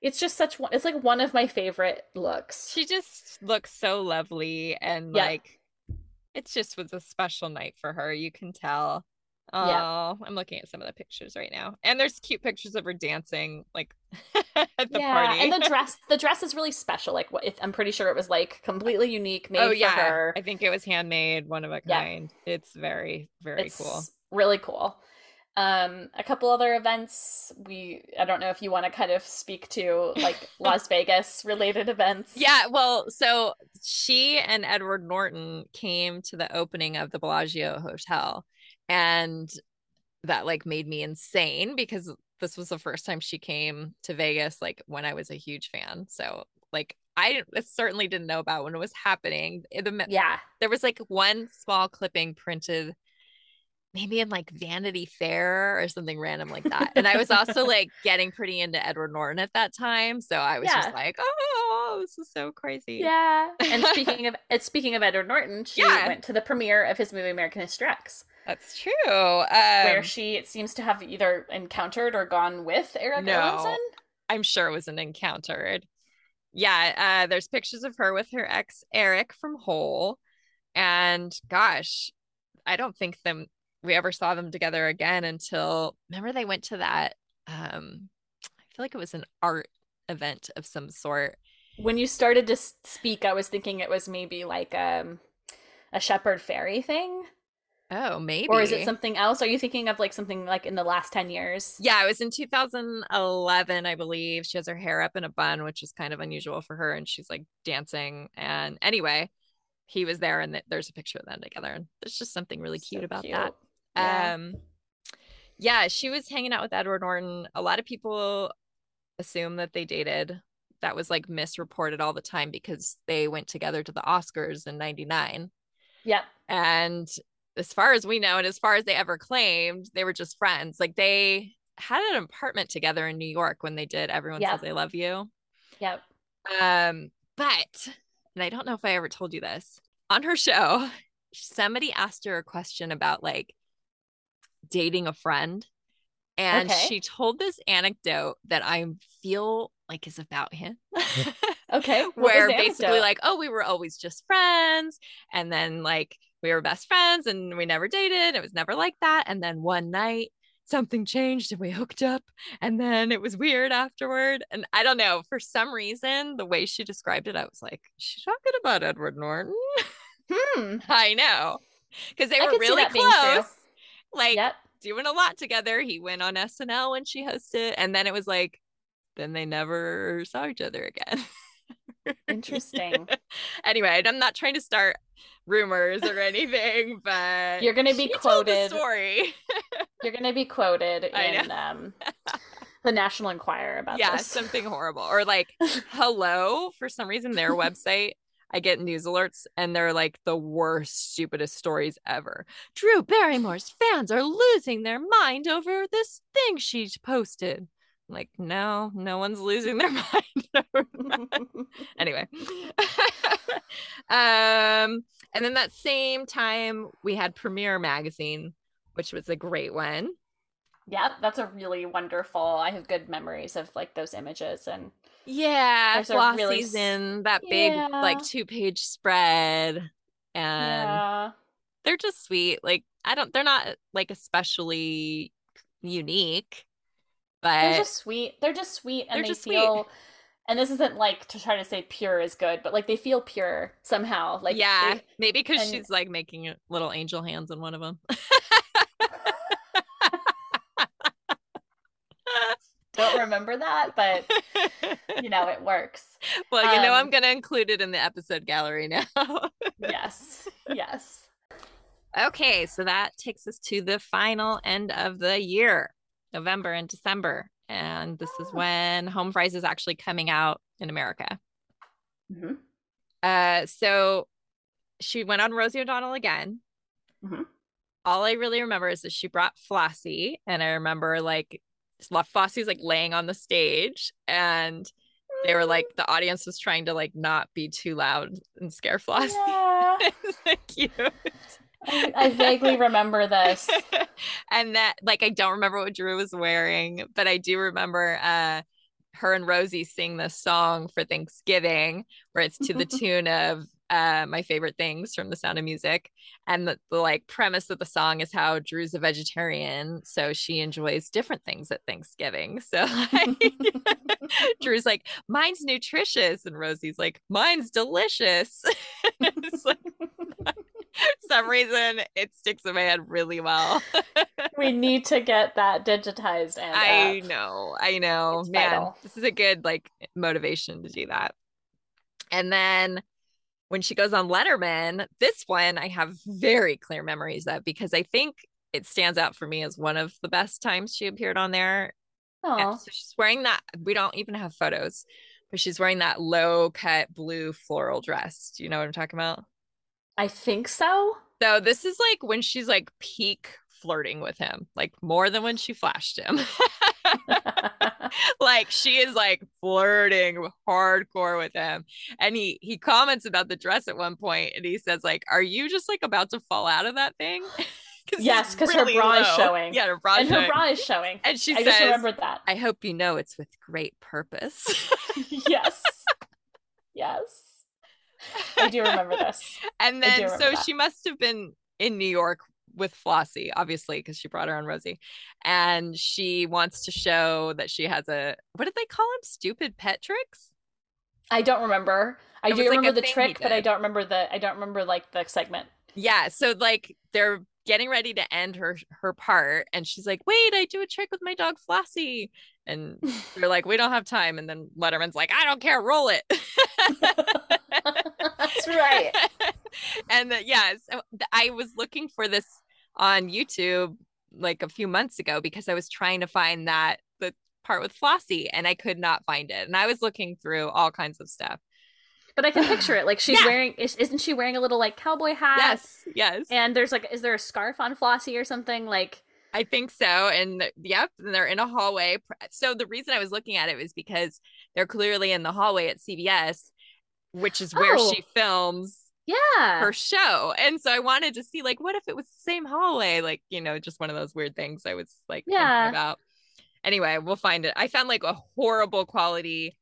it's just such one. It's like one of my favorite looks. she just looks so lovely and Yeah. like it just was a special night for her you can tell oh Yeah. i'm looking at some of the pictures right now and there's cute pictures of her dancing like at the yeah, party and the dress. The dress is really special. Like, what? I'm pretty sure it was like completely unique, made oh for yeah her. i think it was handmade one of a Yeah. kind it's very very it's cool really cool um a couple other events we i don't know if you want to kind of speak to like las vegas related events yeah well so she and edward norton came to the opening of the bellagio hotel and that like made me insane because this was the first time she came to Vegas like when I was a huge fan. So like I certainly didn't know about when it was happening. The- yeah there was like one small clipping printed maybe in like Vanity Fair or something random like that. And I was also like getting pretty into Edward Norton at that time, so I was Yeah. just like, "Oh, this is so crazy." yeah and speaking of speaking of edward norton she Yeah. went to the premiere of his movie american history x That's true. Um, where she it seems to have either encountered or gone with eric No. I'm sure it was an encountered. Yeah, uh, there's pictures of her with her ex Eric from Hole, and gosh, I don't think them we ever saw them together again until remember they went to that. Um, I feel like it was an art event of some sort. when you started to speak i was thinking it was maybe like um a shepard fairey thing Oh, maybe. Or is it something else? Are you thinking of like something like in the last 10 years? Yeah, it was in 2011, I believe. She has her hair up in a bun, which is kind of unusual for her. And she's like dancing. And anyway, he was there and th- there's a picture of them together. And there's just something really cute So about cute. that. Yeah. Um, yeah, she was hanging out with Edward Norton. A lot of people assume that they dated. That was like misreported all the time because they went together to the Oscars in 99. Yep. And as far as we know, and as far as they ever claimed, they were just friends. Like they had an apartment together in New York when they did Everyone Yeah. Says They Love You. Yep. Um, but, and I don't know if I ever told you this on her show, somebody asked her a question about like dating a friend. And Okay. she told this anecdote that I feel like is about him. Okay. Where basically anecdote? like oh we were always just friends and then like we were best friends and we never dated it was never like that and then one night something changed and we hooked up and then it was weird afterward and i don't know for some reason the way she described it i was like she's talking about edward norton Hmm. i know because they I were really that being true. close like yep. doing a lot together he went on snl when she hosted and then it was like then they never saw each other again Interesting. anyway, I'm not trying to start rumors or anything, but You're gonna be she told the quoted. story. You're going to be quoted in um, the National Enquirer about yeah, this. something horrible. Or like, hello, for some reason, their website. I get news alerts and they're like the worst, stupidest stories ever. Drew Barrymore's fans are losing their mind over this thing she posted. I'm like, no, no one's losing their mind anyway um and then that same time we had premiere magazine which was a great one Yep, that's a really wonderful. I have good memories of like those images and yeah There's Flossie's really in that big Yeah. like two page spread and yeah. they're just sweet like i don't they're not like especially unique but They're just sweet. They're just sweet and They're they just sweet. feel and this isn't like to try to say pure is good, but like they feel pure somehow. Like yeah they- maybe because she's like making little angel hands in one of them don't remember that, but you know, it works. well, you know, I'm Um, going to include it in the episode gallery now. Yes. Yes. okay, so that takes us to the final end of the year, November and December. And this is Oh. when Home Fries is actually coming out in America. hmm Uh, so she went on Rosie O'Donnell again. Mhm. All I really remember is that she brought Flossie, and I remember like Flossie's like laying on the stage, and they were like the audience was trying to like not be too loud and scare Flossie. Yeah. Cute. I, I vaguely remember this. and that like I don't remember what Drew was wearing, but I do remember uh her and Rosie sing this song for Thanksgiving where it's to the tune of uh my favorite things from the sound of music and the, the like premise of the song is how Drew's a vegetarian so she enjoys different things at Thanksgiving so like Drew's like mine's nutritious and Rosie's like mine's delicious like some reason it sticks in my head really well we need to get that digitized and I up. know, I know, It's man. vital. This is a good like motivation to do that. And then when she goes on Letterman, this one I have very clear memories of because I think it stands out for me as one of the best times she appeared on there. Aw. so she's wearing that. We don't even have photos, but she's wearing that low cut blue floral dress. Do you know what I'm talking about? I think so. So this is like when she's like peak flirting with him, like more than when she flashed him. like she is like flirting hardcore with him and he he comments about the dress at one point and he says like are you just like about to fall out of that thing Yes, it's 'cause her really bra is showing. yeah her bra and her bra is showing. and she I says just remembered that. i hope you know it's with great purpose yes. Yes. I do remember this. and then so that. she must have been in new york with Flossie, obviously, because she brought her on Rosie. And she wants to show that she has a what did they call him? Stupid pet tricks? I don't remember. I It do like remember the trick, but I don't remember the I don't remember like the segment. Yeah. So like they're getting ready to end her her part and she's like wait i do a trick with my dog flossie and they're like we don't have time and then letterman's like i don't care roll it That's right. and the, yeah so i was looking for this on youtube like a few months ago because i was trying to find that the part with flossie and i could not find it and i was looking through all kinds of stuff But I can picture it. Like she's Yeah. wearing is, isn't she wearing a little like cowboy hat? yes yes And there's like is there a scarf on Flossie or something? Like I think so. And yep, and they're in a hallway. So the reason I was looking at it was because they're clearly in the hallway at CBS, which is where Oh. she films yeah. her show. And so I wanted to see, like, what if it was the same hallway? Like, you know, just one of those weird things I was like Yeah. about. Anyway, we'll find it. I found like a horrible quality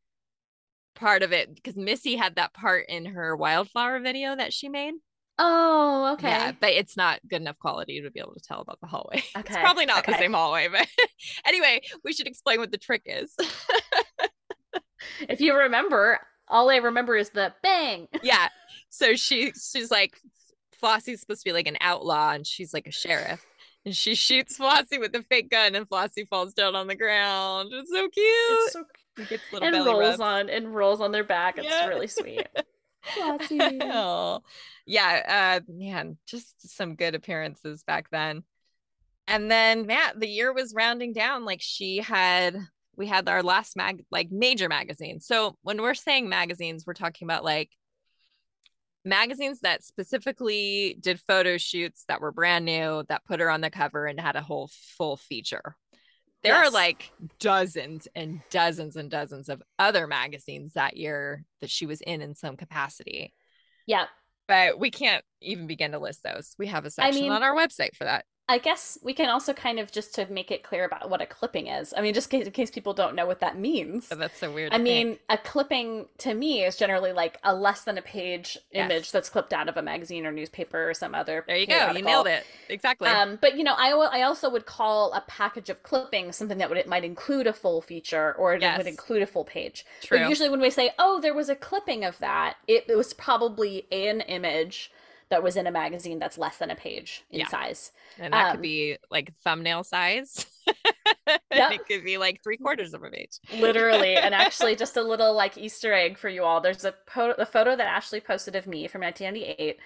part of it because Missy had that part in her wildflower video that she made. oh, okay. Yeah, but it's not good enough quality to be able to tell about the hallway. It's Okay, probably not the same hallway, but anyway, we should explain what the trick is. If you remember, all I remember is the bang. yeah. So she she's like Flossie's supposed to be like an outlaw and she's like a sheriff. And she shoots Flossie with a fake gun and Flossie falls down on the ground. It's so cute. It's so It gets little and belly rolls rubs. on and rolls on their back. It's Yeah. really sweet. Flossie. Oh, yeah, uh, man, just some good appearances back then. And then, Matt, the year was rounding down. Like she had, we had our last mag, like major magazine. So when we're saying magazines, we're talking about like magazines that specifically did photo shoots that were brand new, that put her on the cover and had a whole full feature. There are like dozens and dozens and dozens of other magazines that year that she was in in some capacity Yeah. but we can't even begin to list those. We have a section mean- on our website for that. I guess we can also kind of just to make it clear about what a clipping is. I mean, just in case, in case people don't know what that means. So that's so weird. I think. mean, a clipping to me is generally like a less than a page Yes. image that's clipped out of a magazine or newspaper or some other. there you go. You nailed it exactly. Um, but you know, I, I also would call a package of clippings something that would it might include a full feature or it Yes. would include a full page. True. But usually, when we say, "Oh, there was a clipping of that," it, it was probably an image that was in a magazine that's less than a page in Yeah. size. and that um, could be like thumbnail size. Yep. it could be like three quarters of a page. literally and actually just a little like easter egg for you all there's a, po- a photo that ashley posted of me from 1998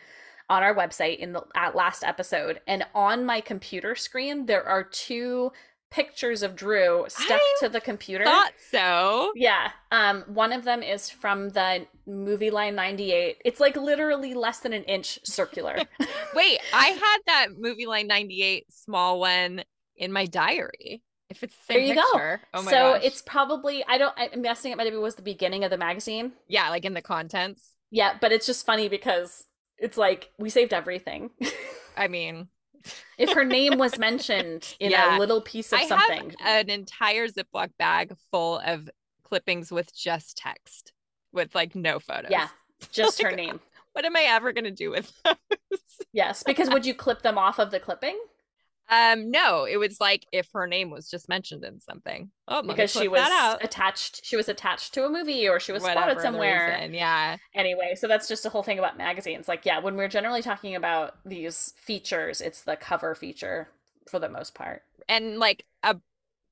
on our website in the at last episode and on my computer screen there are two pictures of drew stuck I to the computer Thought so. yeah um one of them is from the movie line 98 it's like literally less than an inch circular Wait, I had that movie line 98 small one in my diary. If it's the there same you go. Oh my so gosh. it's probably i don't i'm guessing it might maybe was the beginning of the magazine yeah, like in the contents. Yeah, but it's just funny because it's like we saved everything. I mean, if her name was mentioned in Yeah. a little piece of I something. have an entire Ziploc bag full of clippings with just text, with like no photos. yeah, just her name. What am I ever gonna do with those? Yes, because would you clip them off of the clipping? Um, no, it was like if her name was just mentioned in something. Oh, Because she was attached she was attached to a movie or she was Whatever spotted somewhere. reason, Yeah. Anyway, so that's just a whole thing about magazines. Like, yeah, when we're generally talking about these features, it's the cover feature for the most part. and like a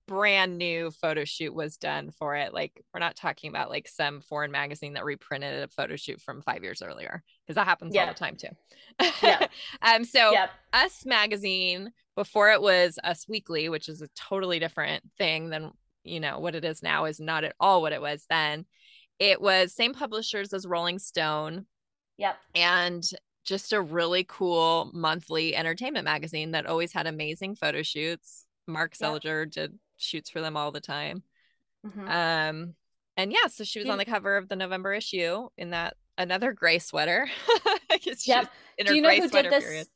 brand new photo shoot was done for it. Like we're not talking about like some foreign magazine that reprinted a photo shoot from five years earlier because that happens all the time too. Yeah. um. So Yep. Us magazine before it was Us Weekly, which is a totally different thing than you know what it is now. Is not at all what it was then. It was same publishers as Rolling Stone Yep. and just a really cool monthly entertainment magazine that always had amazing photo shoots. Mark. Seliger did shoots for them all the time. Mhm. Um, and yeah, so she was on the cover of the November issue in that another gray sweater. I guess she Yep. Do you know who did this? period.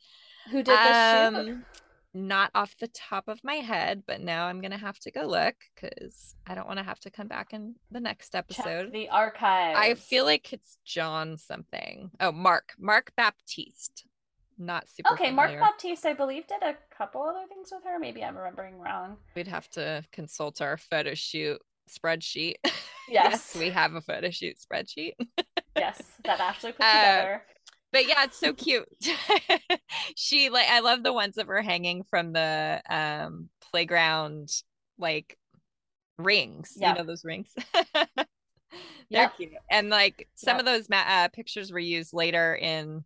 Who did this shoot? Not off the top of my head, but now I'm gonna have to go look because I don't want to have to come back in the next Check episode. the archive. I feel like it's John something. Oh, Mark. Marc Baptiste. Not super. Okay, Marc. Baptiste, I believe, did a couple other things with her. Maybe I'm remembering wrong. We'd have to consult our photo shoot spreadsheet. Yes. we have a photo shoot spreadsheet. Yes, that Ashley put Uh, together. But yeah, it's so cute. she like I love the ones that were hanging from the um playground like rings. Yeah. You know those rings. They're Yep. cute. And like some Yep. of those ma- uh, pictures were used later in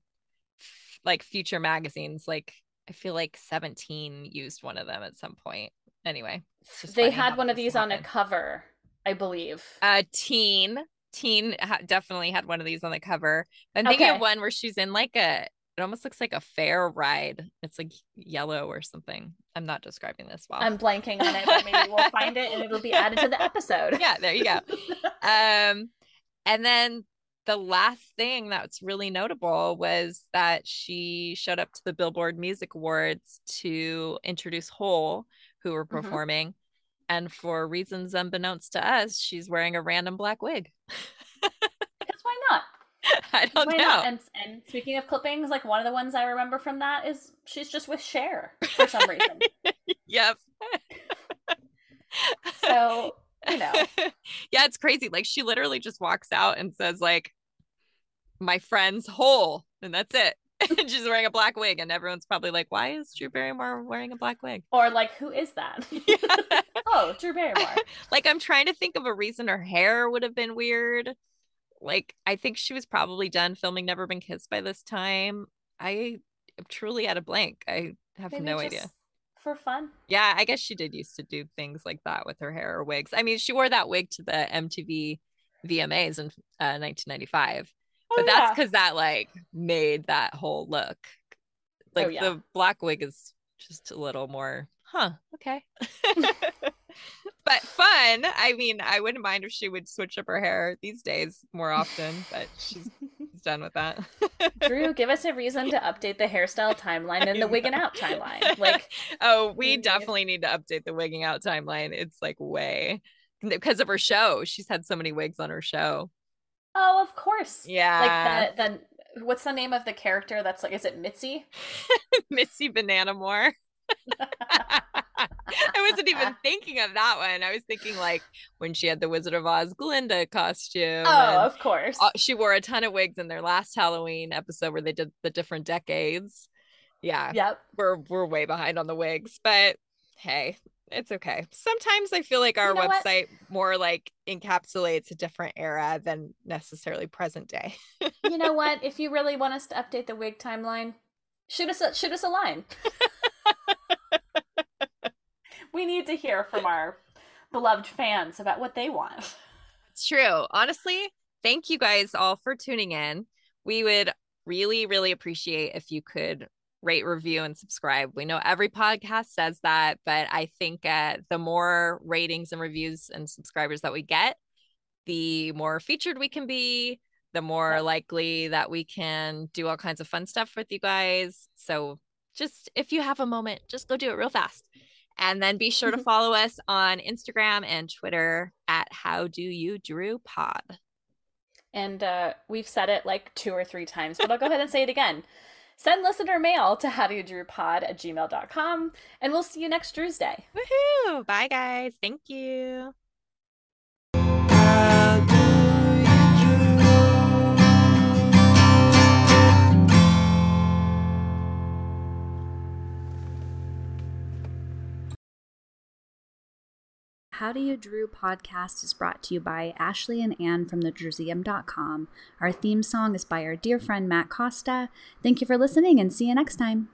f- like future magazines. Like I feel like 17 used one of them at some point. Anyway, They had one of these on a cover, I believe. Uh, teen, teen ha- definitely had one of these on the cover. I'm thinking Okay. of one where she's in like a. It almost looks like a fair ride. It's like yellow or something. I'm not describing this well. I'm blanking on it, but maybe we'll find it and it'll be added to the episode. yeah, there you go. um, and then the last thing that's really notable was that she showed up to the Billboard Music Awards to introduce Hole, who were Mhm. performing. And for reasons unbeknownst to us, she's wearing a random black wig. Because why not? I don't Why know. not? And and speaking of clippings, like one of the ones I remember from that is she's just with Cher for some reason. Yep. so you know, yeah, it's crazy. Like she literally just walks out and says, like, my friend's Hole, and that's it. and she's wearing a black wig, and everyone's probably like, Why is Drew Barrymore wearing a black wig? or like who is that? Yeah. oh, Drew Barrymore. like I'm trying to think of a reason her hair would have been weird. Like I think she was probably done filming Never Been Kissed by this time. I am truly at a blank. I have Maybe no idea. For fun. Yeah, I guess she did used to do things like that with her hair or wigs. I mean, she wore that wig to the MTV VMAs in uh, 1995, Oh, but Oh, that's yeah. because that like made that whole look. Oh, like Oh, yeah. the black wig is just a little more, huh? Okay. but fun. I mean, I wouldn't mind if she would switch up her hair these days more often, but she's, done with that. Drew, give us a reason to update the hairstyle timeline and the wigging out timeline. Like, oh, we we definitely need to update the wigging out timeline. It's like way because of her show. She's had so many wigs on her show. Oh, of course. Yeah. Like the the what's the name of the character that's like is it Mitzi? Missy Banana More. I wasn't even thinking of that one. I was thinking like when she had the Wizard of Oz Glinda costume. Oh, of course. she wore a ton of wigs in their last Halloween episode where they did the different decades. Yeah, Yep. we're we're way behind on the wigs, but hey, it's okay. Sometimes I feel like our You know what? website more like encapsulates a different era than necessarily present day. you know what? If you really want us to update the wig timeline, shoot us a, shoot us a line. we need to hear from our beloved fans about what they want. It's true. Honestly, thank you guys all for tuning in. We would really, really appreciate if you could rate, review, and subscribe. We know every podcast says that, but I think uh, the more ratings and reviews and subscribers that we get, the more featured we can be, the more Yep. likely that we can do all kinds of fun stuff with you guys. So just if you have a moment, just go do it real fast. And then be sure to follow us on Instagram and Twitter at How Do You Drew Pod. And uh, we've said it like two or three times, but I'll go ahead and say it again. Send listener mail to howdoyoudrewpod at gmail.com, and we'll see you next Drew's Day. Woohoo! Bye, guys. Thank you. How Do You Drew podcast is brought to you by Ashley and Ann from thedrewseum.com. Our theme song is by our dear friend Matt Costa. Thank you for listening and see you next time.